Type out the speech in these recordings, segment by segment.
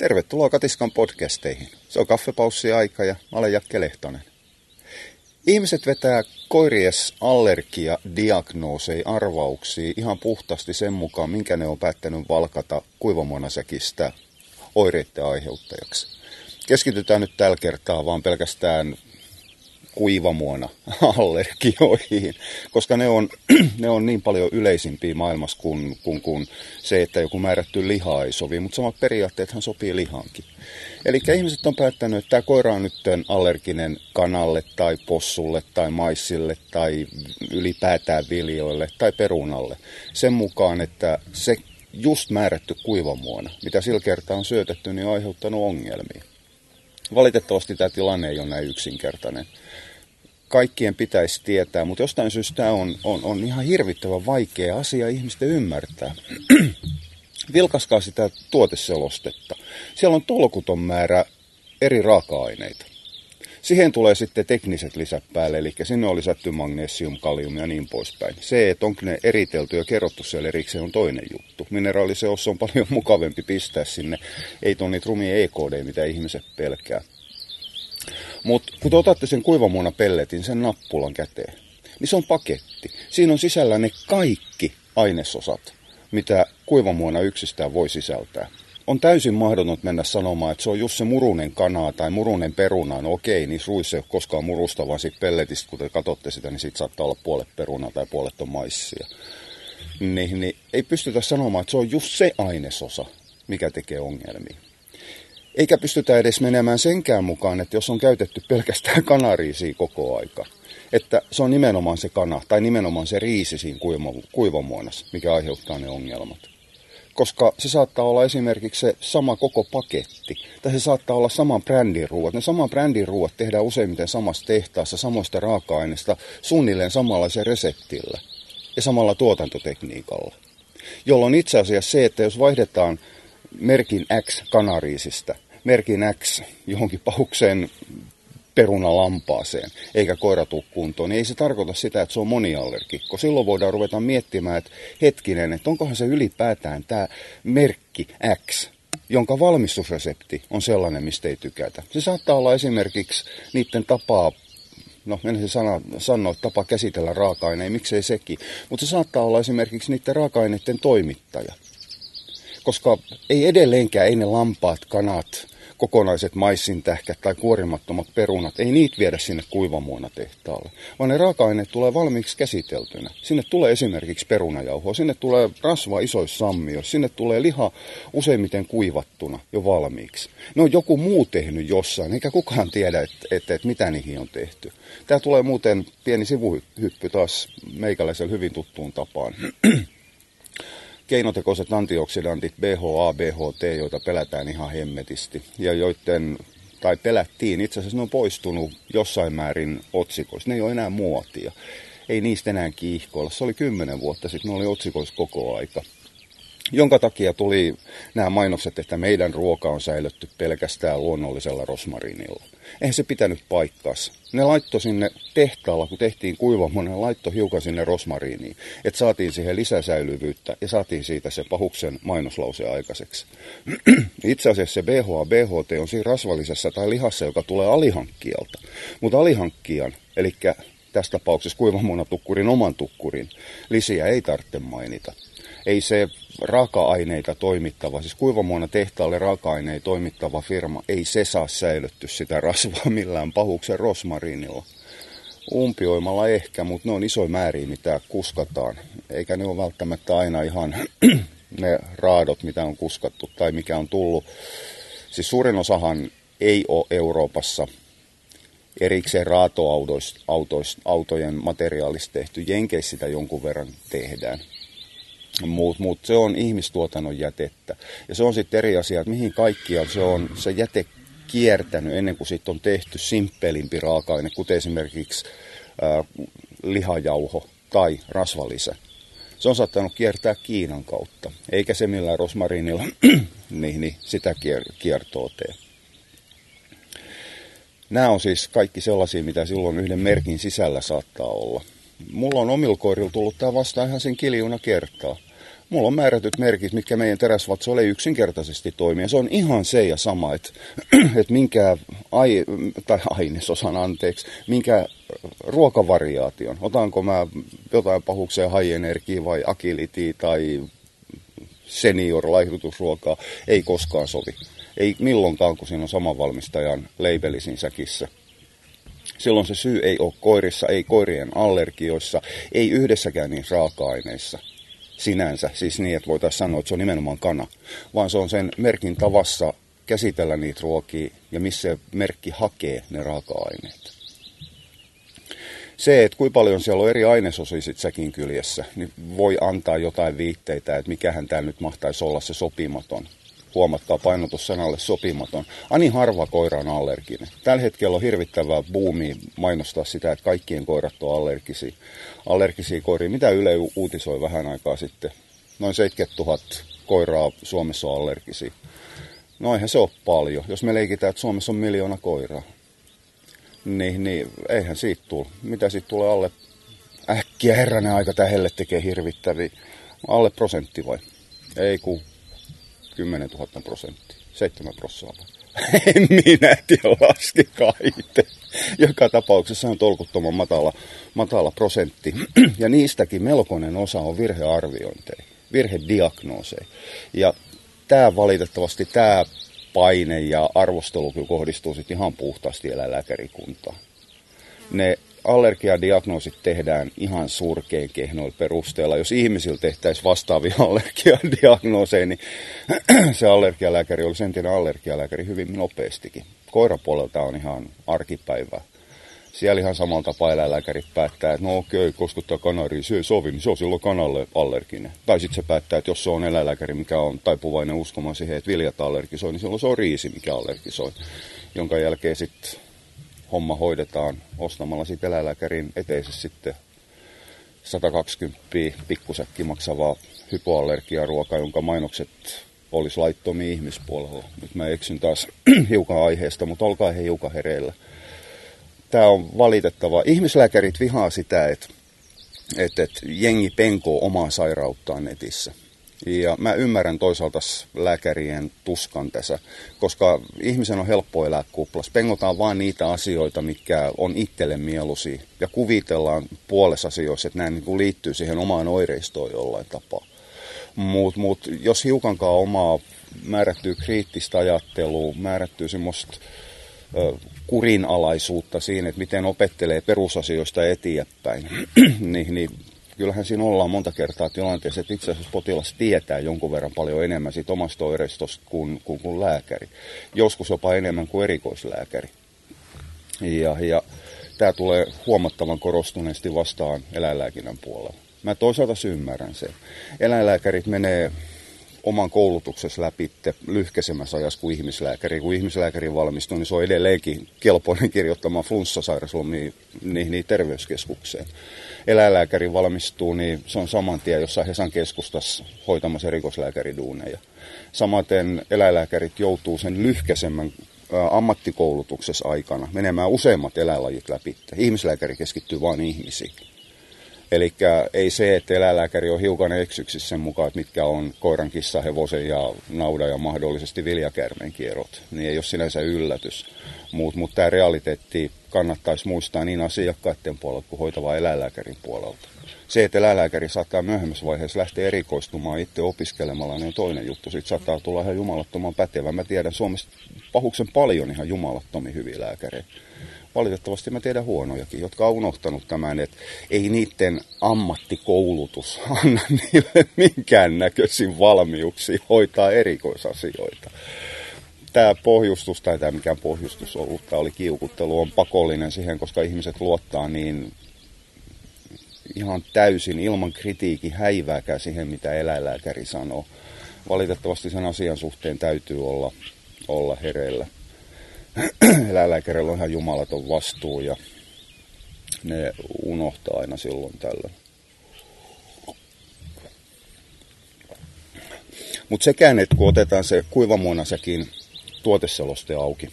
Tervetuloa Katiskan podcasteihin. Se on kaffepaussi-aika ja mä olen Jakke Lehtonen. Ihmiset vetää koiries allergia diagnoosei arvauksia ihan puhtaasti sen mukaan, minkä ne on päättänyt valkata kuivamuonasäkistä oireiden aiheuttajaksi. Keskitytään nyt tällä kertaa vaan pelkästään kuivamuona allergioihin, koska ne on, ne on niin paljon yleisimpiä maailmassa kuin, kuin, kuin se, että joku määrätty liha ei sovi, mutta samat periaatteethan sopii lihankin. Eli ihmiset on päättänyt, että tämä koira on nyt allerginen kanalle tai possulle tai maissille tai ylipäätään viljoille tai perunalle. Sen mukaan, että se just määrätty kuivamuona, mitä sillä kertaa on syötetty, niin on aiheuttanut ongelmia. Valitettavasti tämä tilanne ei ole näin yksinkertainen. Kaikkien pitäisi tietää, mutta jostain syystä tämä on, on, on ihan hirvittävän vaikea asia ihmisten ymmärtää. Vilkaskaa sitä tuoteselostetta. Siellä on tolkuton määrä eri raaka-aineita. Siihen tulee sitten tekniset lisät päälle, eli sinne on lisätty magnesium, kalium ja niin poispäin. Se, että onko ne eritelty ja kerrottu siellä erikseen, on toinen juttu. Mineraaliseossa on paljon mukavempi pistää sinne. Ei tuon niitä rumia EKD, mitä ihmiset pelkää. Mutta kun te otatte sen kuivamuona pelletin, sen nappulan käteen, niin se on paketti. Siinä on sisällä ne kaikki ainesosat, mitä kuivamuona yksistään voi sisältää on täysin mahdotonta mennä sanomaan, että se on just se murunen kanaa tai murunen peruna. No okei, niin ruissa ei ole koskaan murusta, vaan siitä pelletistä, kun te katsotte sitä, niin siitä saattaa olla puolet peruna tai puolet on maissia. Niin, niin ei pystytä sanomaan, että se on just se ainesosa, mikä tekee ongelmia. Eikä pystytä edes menemään senkään mukaan, että jos on käytetty pelkästään kanariisiä koko aika, että se on nimenomaan se kana tai nimenomaan se riisi siinä kuivamuonassa, mikä aiheuttaa ne ongelmat koska se saattaa olla esimerkiksi se sama koko paketti, tai se saattaa olla saman brändin ruoat. Ne saman brändin ruoat tehdään useimmiten samassa tehtaassa, samoista raaka-aineista, suunnilleen samanlaisen reseptillä ja samalla tuotantotekniikalla. Jolloin itse asiassa se, että jos vaihdetaan merkin X kanariisista merkin X johonkin pahukseen perunalampaaseen, eikä koira tuu kuntoon, niin ei se tarkoita sitä, että se on moniallergikko. Silloin voidaan ruveta miettimään, että hetkinen, että onkohan se ylipäätään tämä merkki X, jonka valmistusresepti on sellainen, mistä ei tykätä. Se saattaa olla esimerkiksi niiden tapaa no en se sana, sano, että tapa käsitellä raaka-aineen, miksei sekin, mutta se saattaa olla esimerkiksi niiden raaka-aineiden toimittaja. Koska ei edelleenkään, ei ne lampaat, kanat, kokonaiset maissintähkät tai kuorimattomat perunat, ei niitä viedä sinne kuivamuonatehtaalle, vaan ne raaka-aineet tulee valmiiksi käsiteltynä. Sinne tulee esimerkiksi perunajauhoa, sinne tulee rasva isoissa sammioissa, sinne tulee liha useimmiten kuivattuna jo valmiiksi. Ne on joku muu tehnyt jossain, eikä kukaan tiedä, että, että, että mitä niihin on tehty. Tämä tulee muuten pieni sivuhyppy taas meikäläisellä hyvin tuttuun tapaan keinotekoiset antioksidantit BHA, BHT, joita pelätään ihan hemmetisti ja joiden tai pelättiin, itse asiassa ne on poistunut jossain määrin otsikoissa. Ne ei ole enää muotia. Ei niistä enää kiihkoilla. Se oli kymmenen vuotta sitten, ne oli otsikoissa koko aika jonka takia tuli nämä mainokset, että meidän ruoka on säilytty pelkästään luonnollisella rosmarinilla. Eihän se pitänyt paikkaansa. Ne laittoi sinne tehtaalla, kun tehtiin kuivamo, ne laittoi hiukan sinne rosmariiniin, että saatiin siihen lisäsäilyvyyttä ja saatiin siitä se pahuksen mainoslause aikaiseksi. Itse asiassa se BHA, BHT on siinä rasvallisessa tai lihassa, joka tulee alihankkijalta. Mutta alihankkijan, eli tässä tapauksessa kuivamuonatukkurin oman tukkurin, lisiä ei tarvitse mainita ei se raaka-aineita toimittava, siis kuivamuona tehtaalle raaka-aineita toimittava firma, ei se saa säilytty sitä rasvaa millään pahuksen rosmarinilla. Umpioimalla ehkä, mutta ne on isoja määriä, mitä kuskataan. Eikä ne ole välttämättä aina ihan ne raadot, mitä on kuskattu tai mikä on tullut. Siis suurin osahan ei ole Euroopassa erikseen raatoautojen materiaalista tehty. Jenkeissä sitä jonkun verran tehdään mutta mut se on ihmistuotannon jätettä. Ja se on sitten eri asia, että mihin kaikkiaan se on se jäte kiertänyt ennen kuin siitä on tehty simppelimpi raaka-aine, kuten esimerkiksi ää, lihajauho tai rasvalisä. Se on saattanut kiertää Kiinan kautta, eikä se millään rosmarinilla niin, niin sitä kier- kiertoa tee. Nämä on siis kaikki sellaisia, mitä silloin yhden merkin sisällä saattaa olla. Mulla on omilla tullut tämä vastaan ihan sen kiljuna kertaa mulla on määrätyt merkit, mitkä meidän teräsvatsoille yksinkertaisesti toimii. Ja se on ihan se ja sama, että, että minkä ai, tai ainesosan, anteeksi, minkä ruokavariaation. Otanko mä jotain pahuksia haienergiaa vai akilitia tai senior laihdutusruokaa, ei koskaan sovi. Ei milloinkaan, kun siinä on saman valmistajan leibelisin säkissä. Silloin se syy ei ole koirissa, ei koirien allergioissa, ei yhdessäkään niin raaka-aineissa sinänsä, siis niin, että voitaisiin sanoa, että se on nimenomaan kana, vaan se on sen merkin tavassa käsitellä niitä ruokia ja missä se merkki hakee ne raaka-aineet. Se, että kuinka paljon siellä on eri ainesosia sit säkin kyljessä, niin voi antaa jotain viitteitä, että mikähän tämä nyt mahtaisi olla se sopimaton huomatkaa painotus sanalle sopimaton. Ani harva koira on allerginen. Tällä hetkellä on hirvittävää buumi mainostaa sitä, että kaikkien koirat on allergisia. Allergisia koiria. Mitä Yle uutisoi vähän aikaa sitten? Noin 70 000 koiraa Suomessa on allergisia. No eihän se ole paljon. Jos me leikitään, että Suomessa on miljoona koiraa, niin, niin eihän siitä tule. Mitä siitä tulee alle äkkiä herranen aika tähelle tekee hirvittäviä. Alle prosentti vai? Ei kun 10 000 prosenttia, 7 prosenttia. En minä tiedä, laskekaa itse. Joka tapauksessa on tolkuttoman matala, matala prosentti. Ja niistäkin melkoinen osa on virhearviointeja, virhediagnooseja. Ja tämä valitettavasti, tämä paine ja arvostelu kohdistuu sitten ihan puhtaasti eläinlääkärikuntaan. Ne allergiadiagnoosit tehdään ihan surkein kehnoilla perusteella. Jos ihmisillä tehtäisiin vastaavia allergiadiagnooseja, niin se allergialääkäri olisi entinen allergialääkäri hyvin nopeastikin. Koirapuolelta on ihan arkipäivää. Siellä ihan samalla tapaa eläinlääkärit päättää, että no okei, koska tämä kanari ei sovi, niin se on silloin kanalle allerginen. Tai sitten se päättää, että jos se on eläinlääkäri, mikä on taipuvainen uskomaan siihen, että viljat allergisoi, niin silloin se on riisi, mikä allergisoi. Jonka jälkeen sitten homma hoidetaan ostamalla siitä eläinlääkärin eteisessä sitten 120 pikkusäkki maksavaa hypoallergiaruokaa, jonka mainokset olisi laittomia ihmispuolella. Nyt mä eksyn taas hiukan aiheesta, mutta olkaa he hiukan hereillä. Tämä on valitettava. Ihmislääkärit vihaa sitä, että, että, että jengi penkoo omaa sairauttaan netissä. Ja mä ymmärrän toisaalta lääkärien tuskan tässä, koska ihmisen on helppo elää kuplas. Pengotaan vain niitä asioita, mikä on itselle mieluisia. Ja kuvitellaan puolessa asioissa, että nämä niin liittyy siihen omaan oireistoon jollain tapaa. Mutta mut, jos hiukankaan omaa määrättyy kriittistä ajattelua, määrättyy semmoista kurinalaisuutta siinä, että miten opettelee perusasioista eteenpäin, niin, niin kyllähän siinä ollaan monta kertaa tilanteessa, että itse asiassa potilas tietää jonkun verran paljon enemmän siitä omasta oireistosta kuin, kuin, kuin lääkäri. Joskus jopa enemmän kuin erikoislääkäri. Ja, ja tämä tulee huomattavan korostuneesti vastaan eläinlääkinnän puolella. Mä toisaalta ymmärrän sen. Eläinlääkärit menee oman koulutuksessa läpi lyhkäisemmässä ajassa kuin ihmislääkäri. Kun ihmislääkäri valmistuu, niin se on edelleenkin kelpoinen kirjoittamaan flunssasairaslomia niin, niin terveyskeskukseen. Eläinlääkäri valmistuu, niin se on saman tien jossain Hesan keskustassa hoitamassa rikoslääkäriduuneja. Samaten eläinlääkärit joutuu sen lyhkäisemmän ammattikoulutuksessa aikana menemään useimmat eläinlajit läpi. Ihmislääkäri keskittyy vain ihmisiin. Eli ei se, että eläinlääkäri on hiukan eksyksissä sen mukaan, että mitkä on koiran, kissa, hevosen ja nauda ja mahdollisesti viljakärmen kierrot, niin ei ole sinänsä yllätys. Mutta mut tämä realiteetti kannattaisi muistaa niin asiakkaiden puolelta kuin hoitava eläinlääkärin puolelta. Se, että eläinlääkäri saattaa myöhemmässä vaiheessa lähteä erikoistumaan itse opiskelemalla, niin on toinen juttu. Sitten saattaa tulla ihan jumalattoman pätevä. Mä tiedän Suomessa pahuksen paljon ihan jumalattomia hyviä lääkäreitä valitettavasti mä tiedän huonojakin, jotka on unohtanut tämän, että ei niiden ammattikoulutus anna niille minkään näköisiin valmiuksia hoitaa erikoisasioita. Tämä pohjustus, tai tämä mikään pohjustus ollut, tämä oli kiukuttelu, on pakollinen siihen, koska ihmiset luottaa niin ihan täysin ilman kritiikin häivääkään siihen, mitä eläinlääkäri sanoo. Valitettavasti sen asian suhteen täytyy olla, olla hereillä. eläinlääkärillä on ihan jumalaton vastuu ja ne unohtaa aina silloin tällöin. Mutta sekään, että kun otetaan se kuivamuonasäkin tuoteseloste auki,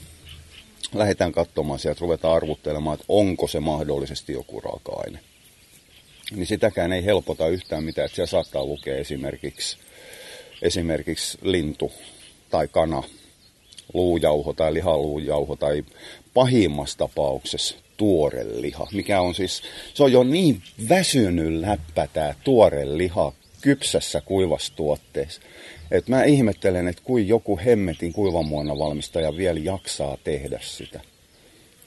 lähdetään katsomaan sieltä, ruvetaan arvuttelemaan, että onko se mahdollisesti joku raaka-aine. niin sitäkään ei helpota yhtään mitään, että siellä saattaa lukea esimerkiksi, esimerkiksi lintu tai kana, luujauho tai lihaluujauho tai pahimmassa tapauksessa tuore liha, mikä on siis, se on jo niin väsynyt läppä tämä tuore liha kypsässä kuivastuotteessa. Et mä ihmettelen, että kuin joku hemmetin kuivamuona valmistaja vielä jaksaa tehdä sitä.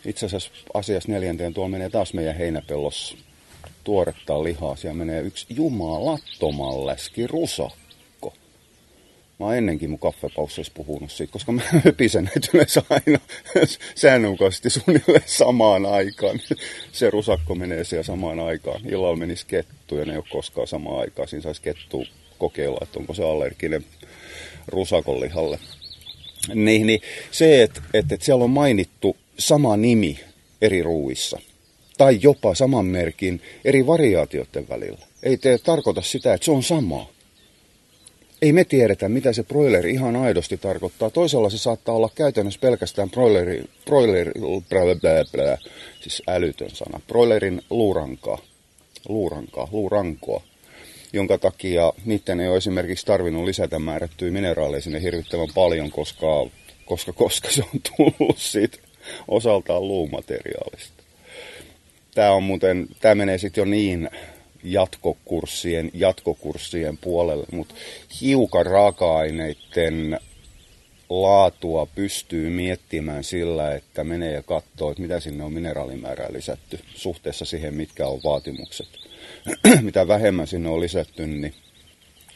Itse asiassa asiassa neljänteen tuolla menee taas meidän heinäpellossa tuoretta lihaa. Siellä menee yksi jumalattoman läski rusakko. Mä oon ennenkin mun kaffepausseissa puhunut siitä, koska mä höpisen näitä yleensä aina säännönmukaisesti suunnilleen samaan aikaan. Se rusakko menee siellä samaan aikaan. Illalla menisi kettu ja ne ei ole koskaan samaan aikaan. Siinä saisi kettu kokeilla, että onko se allerginen rusakon lihalle. Niin, niin se, että, että, että siellä on mainittu sama nimi eri ruuissa – tai jopa saman merkin eri variaatioiden välillä. Ei tarkoita sitä, että se on sama. Ei me tiedetä, mitä se broileri ihan aidosti tarkoittaa. Toisella se saattaa olla käytännössä pelkästään broileri, broileri blä, blä, blä, siis älytön sana, broilerin luurankaa, luurankaa, luurankoa, jonka takia niiden ei ole esimerkiksi tarvinnut lisätä määrättyjä mineraaleja sinne hirvittävän paljon, koska, koska, koska se on tullut siitä osaltaan luumateriaalista tämä on muuten, tämä menee sitten jo niin jatkokurssien, jatkokurssien puolelle, mutta hiukan raaka-aineiden laatua pystyy miettimään sillä, että menee ja katsoo, että mitä sinne on mineraalimäärää lisätty suhteessa siihen, mitkä on vaatimukset. mitä vähemmän sinne on lisätty, niin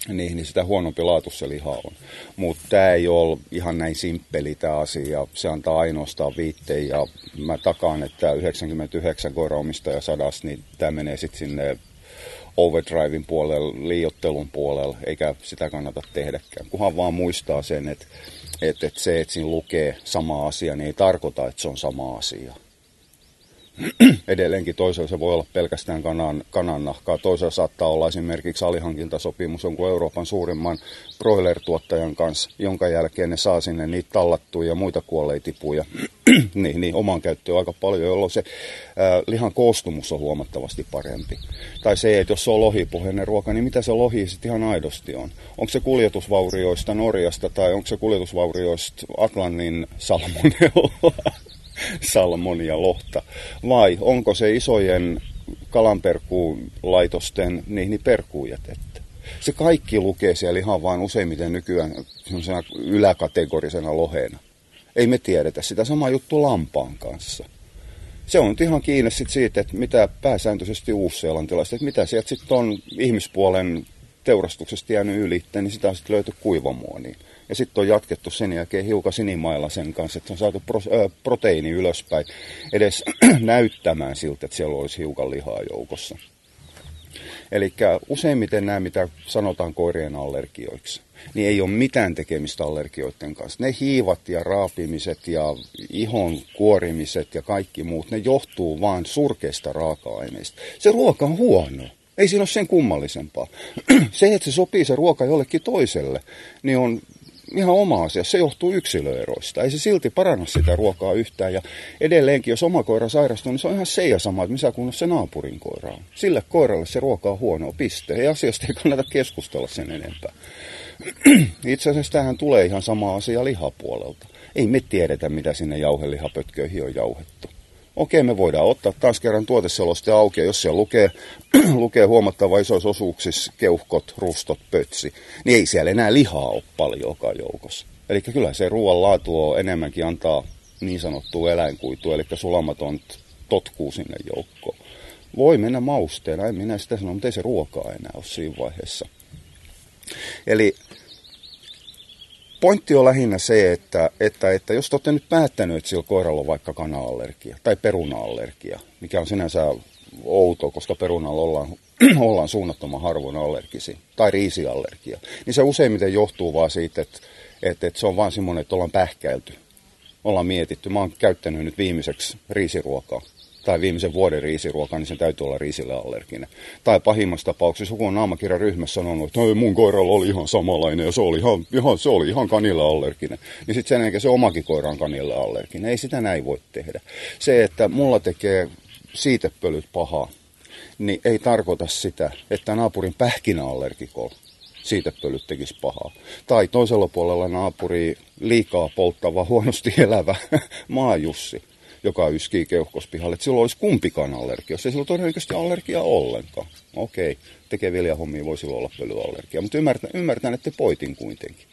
niin, niin sitä huonompi laatu se liha on. Mutta tämä ei ole ihan näin simppeli tämä asia. Se antaa ainoastaan viitteen ja mä takaan, että 99 koiraomistaja sadas, niin tämä menee sitten sinne overdrivein puolelle, liiottelun puolelle, eikä sitä kannata tehdäkään. Kunhan vaan muistaa sen, että, että, että se, että siinä lukee sama asia, niin ei tarkoita, että se on sama asia. edelleenkin toisella se voi olla pelkästään kanan, kanannahkaa, toisella saattaa olla esimerkiksi alihankintasopimus jonkun Euroopan suurimman broiler-tuottajan kanssa, jonka jälkeen ne saa sinne niitä tallattuja ja muita kuolleitipuja niin, niin, omaan käyttöön aika paljon, jolloin se ää, lihan koostumus on huomattavasti parempi. Tai se, että jos se on lohipohjainen ruoka, niin mitä se lohi sitten ihan aidosti on? Onko se kuljetusvaurioista Norjasta tai onko se kuljetusvaurioista Atlantin salmonella? salmonia lohta, vai onko se isojen kalanperkuulaitosten niihin perkuujätettä. Se kaikki lukee siellä ihan vaan useimmiten nykyään yläkategorisena lohena. Ei me tiedetä sitä sama juttu lampaan kanssa. Se on ihan kiinni sit siitä, että mitä pääsääntöisesti uusseelantilaiset, että mitä sieltä sitten on ihmispuolen teurastuksesta jäänyt yli, niin sitä sitten löyty kuivamuoniin. Ja sitten on jatkettu sen jälkeen hiukan sinimailla sen kanssa, että on saatu pro, ö, proteiini ylöspäin edes näyttämään siltä, että siellä olisi hiukan lihaa joukossa. Eli useimmiten nämä, mitä sanotaan koirien allergioiksi, niin ei ole mitään tekemistä allergioiden kanssa. Ne hiivat ja raapimiset ja ihon kuorimiset ja kaikki muut, ne johtuu vain surkeista raaka-aineista. Se ruoka on huono. Ei siinä ole sen kummallisempaa. se, että se sopii se ruoka jollekin toiselle, niin on ihan oma asia. Se johtuu yksilöeroista. Ei se silti paranna sitä ruokaa yhtään. Ja edelleenkin, jos oma koira sairastuu, niin se on ihan se ja sama, että missä kunnossa se naapurin koira on. Sille koiralle se ruoka on huono piste. Ei asiasta ei kannata keskustella sen enempää. Itse asiassa tähän tulee ihan sama asia lihapuolelta. Ei me tiedetä, mitä sinne jauhelihapötköihin on jauhettu. Okei, me voidaan ottaa taas kerran tuoteseloste auki, ja jos siellä lukee, lukee huomattava isoissa osuuksissa keuhkot, rustot, pötsi, niin ei siellä enää lihaa ole paljonkaan joukossa. Eli kyllä se ruoan laatu on enemmänkin antaa niin sanottua eläinkuitua, eli sulamaton totkuu sinne joukkoon. Voi mennä mausteena, en minä sitä sano, mutta ei se ruokaa enää ole siinä vaiheessa. Eli pointti on lähinnä se, että, että, että jos te olette nyt päättänyt, että sillä koiralla on vaikka kana-allergia tai peruna-allergia, mikä on sinänsä outo, koska perunalla ollaan, ollaan suunnattoman harvoin allergisia, tai riisiallergia, niin se useimmiten johtuu vaan siitä, että, että, että se on vaan semmoinen, että ollaan pähkäilty. Ollaan mietitty. Mä oon käyttänyt nyt viimeiseksi riisiruokaa tai viimeisen vuoden riisiruokaa, niin se täytyy olla riisille allerginen. Tai pahimmassa tapauksessa joku on naamakirjan ryhmässä sanonut, että mun koiralla oli ihan samanlainen ja se oli ihan, ihan, se oli ihan kanille allerginen. Niin sitten sen se omakin koira on kanille allerginen. Ei sitä näin voi tehdä. Se, että mulla tekee siitepölyt pahaa, niin ei tarkoita sitä, että naapurin pähkinäallergikolla siitepölyt tekisi pahaa. Tai toisella puolella naapuri liikaa polttava, huonosti elävä maajussi, joka yskii keuhkospihalle. Että silloin olisi kumpikaan allergia. Jos ei silloin todennäköisesti allergia ollenkaan. Okei, tekee viljahommia, voi silloin olla pölyallergia. Mutta ymmärtän, ymmärtän, että poitin kuitenkin.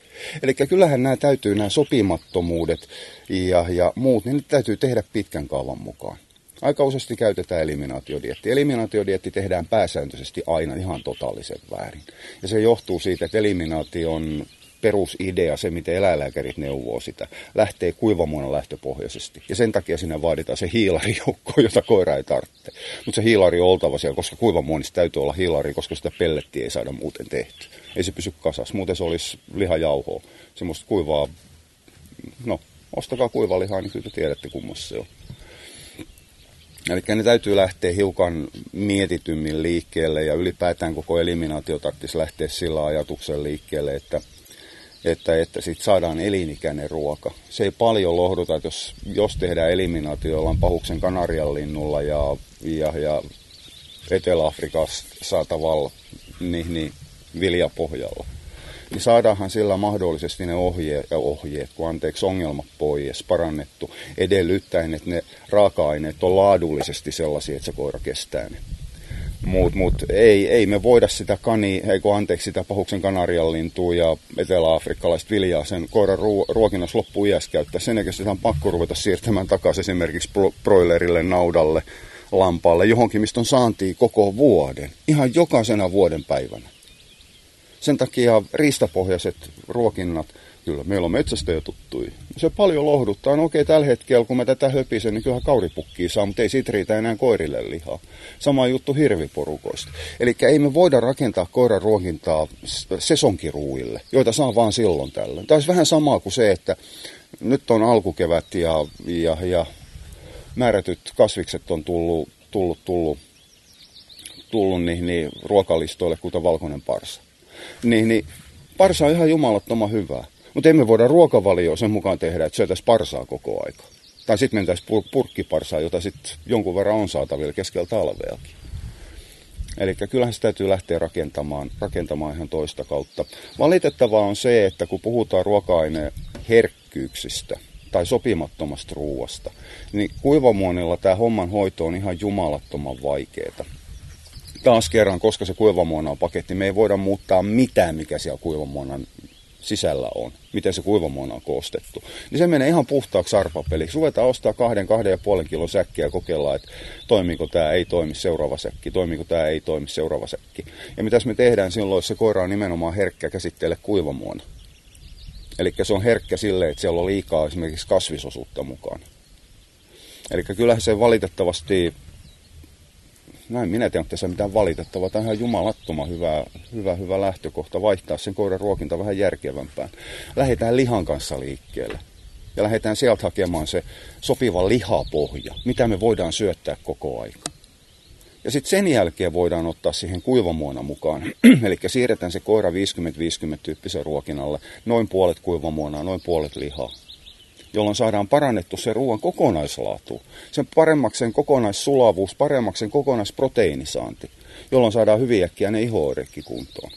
Eli kyllähän nämä täytyy, nämä sopimattomuudet ja, ja muut, niin ne täytyy tehdä pitkän kaavan mukaan. Aika useasti käytetään eliminaatiodietti. Eliminaatiodietti tehdään pääsääntöisesti aina ihan totaalisen väärin. Ja se johtuu siitä, että eliminaation perusidea, se miten eläinlääkärit neuvoo sitä, lähtee kuivamuona lähtöpohjaisesti. Ja sen takia sinne vaaditaan se hiilarijoukko, jota koira ei tarvitse. Mutta se hiilari on oltava siellä, koska kuivamuonissa täytyy olla hiilari, koska sitä pellettiä ei saada muuten tehty. Ei se pysy kasassa, muuten se olisi lihajauhoa. Semmoista kuivaa, no ostakaa kuivalihaa, niin kyllä te tiedätte kummassa se on. Eli ne täytyy lähteä hiukan mietitymmin liikkeelle ja ylipäätään koko eliminaatio tarvitsisi lähteä sillä ajatuksen liikkeelle, että, että, että sit saadaan elinikäinen ruoka. Se ei paljon lohduta, että jos, jos tehdään eliminaatio, jolla on pahuksen kanarianlinnulla ja, ja, ja Etelä-Afrikassa saatavalla niin, niin viljapohjalla niin saadaanhan sillä mahdollisesti ne ohjeet, ja ohjeet, kun anteeksi ongelmat pois, parannettu, edellyttäen, että ne raaka-aineet on laadullisesti sellaisia, että se koira kestää ne. Mutta mut, ei, ei me voida sitä kani, ei kun anteeksi sitä pahuksen kanarianlintua ja etelä-afrikkalaista viljaa sen koiran ruo- ruokinnassa loppuiässä käyttää. Sen jälkeen sitä on pakko ruveta siirtämään takaisin esimerkiksi bro- broilerille, naudalle, lampaalle, johonkin, mistä on saantia koko vuoden. Ihan jokaisena vuoden päivänä. Sen takia riistapohjaiset ruokinnat, kyllä meillä on metsästä tuttui. Se paljon lohduttaa. No okei, tällä hetkellä kun mä tätä höpisen, niin kyllähän kauripukkia saa, mutta ei siitä riitä enää koirille lihaa. Sama juttu hirviporukoista. Eli ei me voida rakentaa koiran ruokintaa sesonkiruuille, joita saa vaan silloin tällöin. Tämä olisi vähän samaa kuin se, että nyt on alkukevät ja, ja, ja määrätyt kasvikset on tullut, tullut, tullut, tullut niihin, niin ruokalistoille, kuten valkoinen parsa niin, niin parsa on ihan jumalattoman hyvää. Mutta emme voida ruokavalioa sen mukaan tehdä, että syötäisiin parsaa koko aika. Tai sitten mentäisiin pur- purkkiparsaa, jota sitten jonkun verran on saatavilla keskellä talveakin. Eli kyllähän se täytyy lähteä rakentamaan, rakentamaan ihan toista kautta. Valitettavaa on se, että kun puhutaan ruoka-aineen herkkyyksistä tai sopimattomasta ruuasta, niin kuivamuonilla tämä homman hoito on ihan jumalattoman vaikeaa taas kerran, koska se kuivamuona on paketti, me ei voida muuttaa mitään, mikä siellä kuivamuonan sisällä on, miten se kuivamuona on koostettu. Niin se menee ihan puhtaaksi arpapeliksi. Ruvetaan ostaa kahden, kahden ja puolen kilon säkkiä ja kokeillaan, että toimiko tämä, ei toimi seuraava säkki, toimiko tämä, ei toimi seuraava säkki. Ja mitäs me tehdään silloin, jos se koira on nimenomaan herkkä käsitteelle kuivamuona. Eli se on herkkä sille, että siellä on liikaa esimerkiksi kasvisosuutta mukaan. Eli kyllähän se valitettavasti näin minä tiedän, että se on mitään valitettavaa. Tämä on ihan jumalattoman hyvä, hyvä, hyvä lähtökohta vaihtaa sen koiran ruokinta vähän järkevämpään. Lähdetään lihan kanssa liikkeelle. Ja lähdetään sieltä hakemaan se sopiva lihapohja, mitä me voidaan syöttää koko aika. Ja sitten sen jälkeen voidaan ottaa siihen kuivamuona mukaan. Eli siirretään se koira 50-50 tyyppisen ruokinnalle. Noin puolet kuivamuonaa, noin puolet lihaa jolloin saadaan parannettu se ruoan kokonaislaatu, sen paremmaksi sen kokonaissulavuus, paremmaksi sen kokonaisproteiinisaanti, jolloin saadaan hyvin äkkiä ne ihooiretkin kuntoon.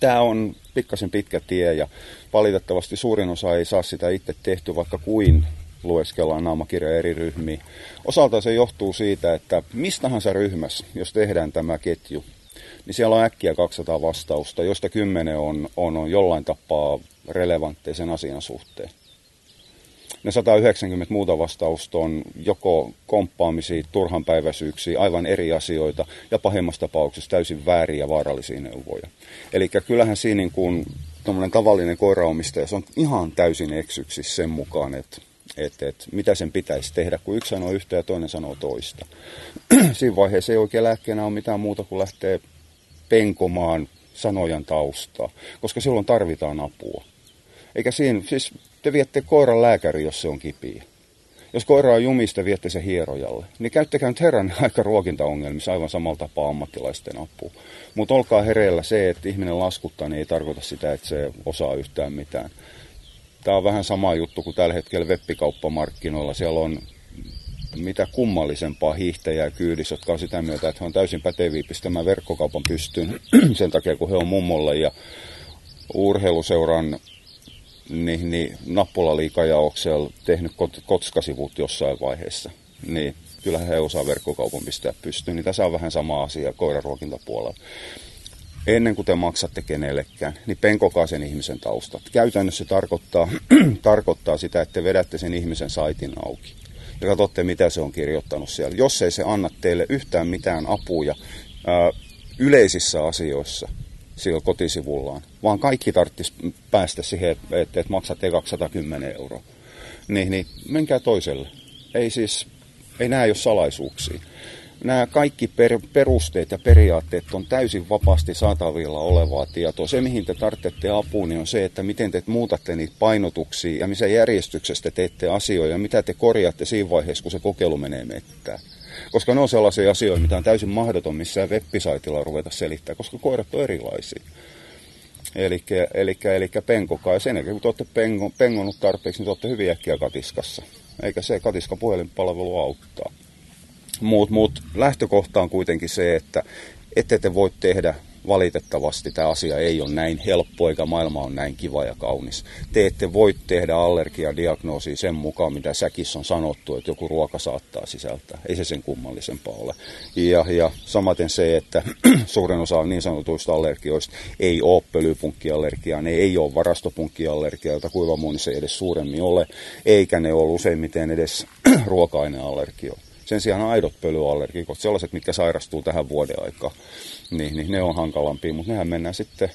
Tämä on pikkasen pitkä tie ja valitettavasti suurin osa ei saa sitä itse tehty, vaikka kuin lueskellaan naamakirja eri ryhmiin. Osalta se johtuu siitä, että mistähän ryhmässä, jos tehdään tämä ketju, niin siellä on äkkiä 200 vastausta, joista 10 on, on, on jollain tapaa relevantteja sen asian suhteen ne 190 muuta vastausta on joko komppaamisia, turhanpäiväisyyksiä, aivan eri asioita ja pahimmassa tapauksessa täysin vääriä ja vaarallisia neuvoja. Eli kyllähän siinä niin kuin tavallinen koiraomistaja, se on ihan täysin eksyksissä sen mukaan, että että, että mitä sen pitäisi tehdä, kun yksi sanoo yhtä ja toinen sanoo toista. Siinä vaiheessa ei oikein lääkkeenä ole mitään muuta kuin lähteä penkomaan sanojan taustaa, koska silloin tarvitaan apua. Eikä siinä, siis te viette koiran lääkäri, jos se on kipiä. Jos koira on jumista, viette se hierojalle. Niin käyttäkää nyt herran aika ruokintaongelmissa aivan samalla tapaa ammattilaisten apua. Mutta olkaa hereillä se, että ihminen laskuttaa, niin ei tarkoita sitä, että se osaa yhtään mitään. Tämä on vähän sama juttu kuin tällä hetkellä webbikauppamarkkinoilla. Siellä on mitä kummallisempaa hiihtäjää kyydissä, jotka on sitä mieltä, että he on täysin päteviä pistämään verkkokaupan pystyyn sen takia, kun he on mummolle ja urheiluseuran niin, niin nappulaliikajaoksella tehnyt kot, kotskasivut jossain vaiheessa. Niin kyllä he osaa verkkokaupan pistää pystyyn. Niin tässä on vähän sama asia koiraruokintapuolella. Ennen kuin te maksatte kenellekään, niin penkokaa sen ihmisen taustat. Käytännössä se tarkoittaa, tarkoittaa sitä, että te vedätte sen ihmisen saitin auki ja katsotte, mitä se on kirjoittanut siellä. Jos ei se anna teille yhtään mitään apuja ää, yleisissä asioissa, siellä kotisivullaan, vaan kaikki tarvitsisi päästä siihen, että, että maksatte 210 euroa. Niin, niin menkää toiselle. Ei siis, ei näe ole salaisuuksia. Nämä kaikki per, perusteet ja periaatteet on täysin vapaasti saatavilla olevaa tietoa. Se, mihin te tarvitsette apua, niin on se, että miten te muutatte niitä painotuksia ja missä järjestyksestä teette asioita ja mitä te korjaatte siinä vaiheessa, kun se kokeilu menee mettään. Koska ne on sellaisia asioita, mitä on täysin mahdoton missään webbisaitilla ruveta selittää, koska koirat on erilaisia. Eli, eli, eli penkokaa. Ja sen jälkeen, kun te olette pengo, pengonut tarpeeksi, niin te olette hyvin äkkiä katiskassa. Eikä se katiska puhelinpalvelu auttaa. Muut, muut lähtökohta on kuitenkin se, että ette te voi tehdä valitettavasti tämä asia ei ole näin helppo eikä maailma on näin kiva ja kaunis. Te ette voi tehdä allergiadiagnoosia sen mukaan, mitä säkissä on sanottu, että joku ruoka saattaa sisältää. Ei se sen kummallisempaa ole. Ja, ja samaten se, että suurin osa niin sanotuista allergioista ei ole pölypunkkiallergiaa, ne ei ole varastopunkkiallergiaa, jota kuivamuunissa ei edes suuremmin ole, eikä ne ole useimmiten edes ruoka-aineallergioita. Sen sijaan aidot pölyallergikot, sellaiset, mitkä sairastuu tähän vuoden aikaan, niin, niin ne on hankalampia, mutta nehän mennään sitten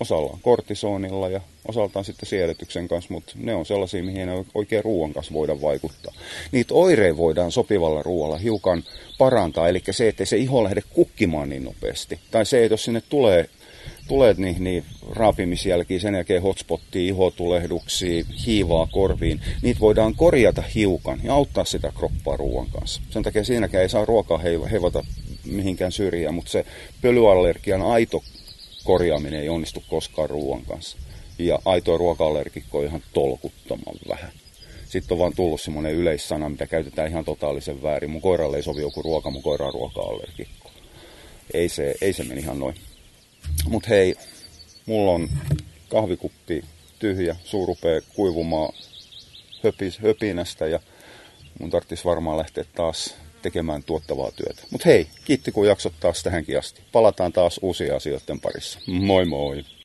osallaan kortisonilla ja osaltaan sitten siedetyksen kanssa, mutta ne on sellaisia, mihin ei oikein ruoan kanssa voida vaikuttaa. Niitä oireita voidaan sopivalla ruoalla hiukan parantaa, eli se, että se iho lähde kukkimaan niin nopeasti. Tai se, että jos sinne tulee tulee niin, niin raapimisjälkiä, sen jälkeen hotspottia, ihotulehduksia, hiivaa korviin, niitä voidaan korjata hiukan ja auttaa sitä kroppaa ruoan kanssa. Sen takia siinäkään ei saa ruokaa heivata mihinkään syrjään, mutta se pölyallergian aito korjaaminen ei onnistu koskaan ruoan kanssa. Ja aitoa ruoka-allergikko on ihan tolkuttoman vähän. Sitten on vaan tullut semmoinen yleissana, mitä käytetään ihan totaalisen väärin. Mun koiralle ei sovi joku ruoka, mun koira on ruoka-allergikko. Ei se, ei se meni ihan noin. Mut hei, mulla on kahvikuppi tyhjä, suu rupeaa kuivumaan höpis, höpinästä ja mun tarvitsisi varmaan lähteä taas tekemään tuottavaa työtä. Mutta hei, kiitti kun jaksot taas tähänkin asti. Palataan taas uusia asioiden parissa. Moi moi!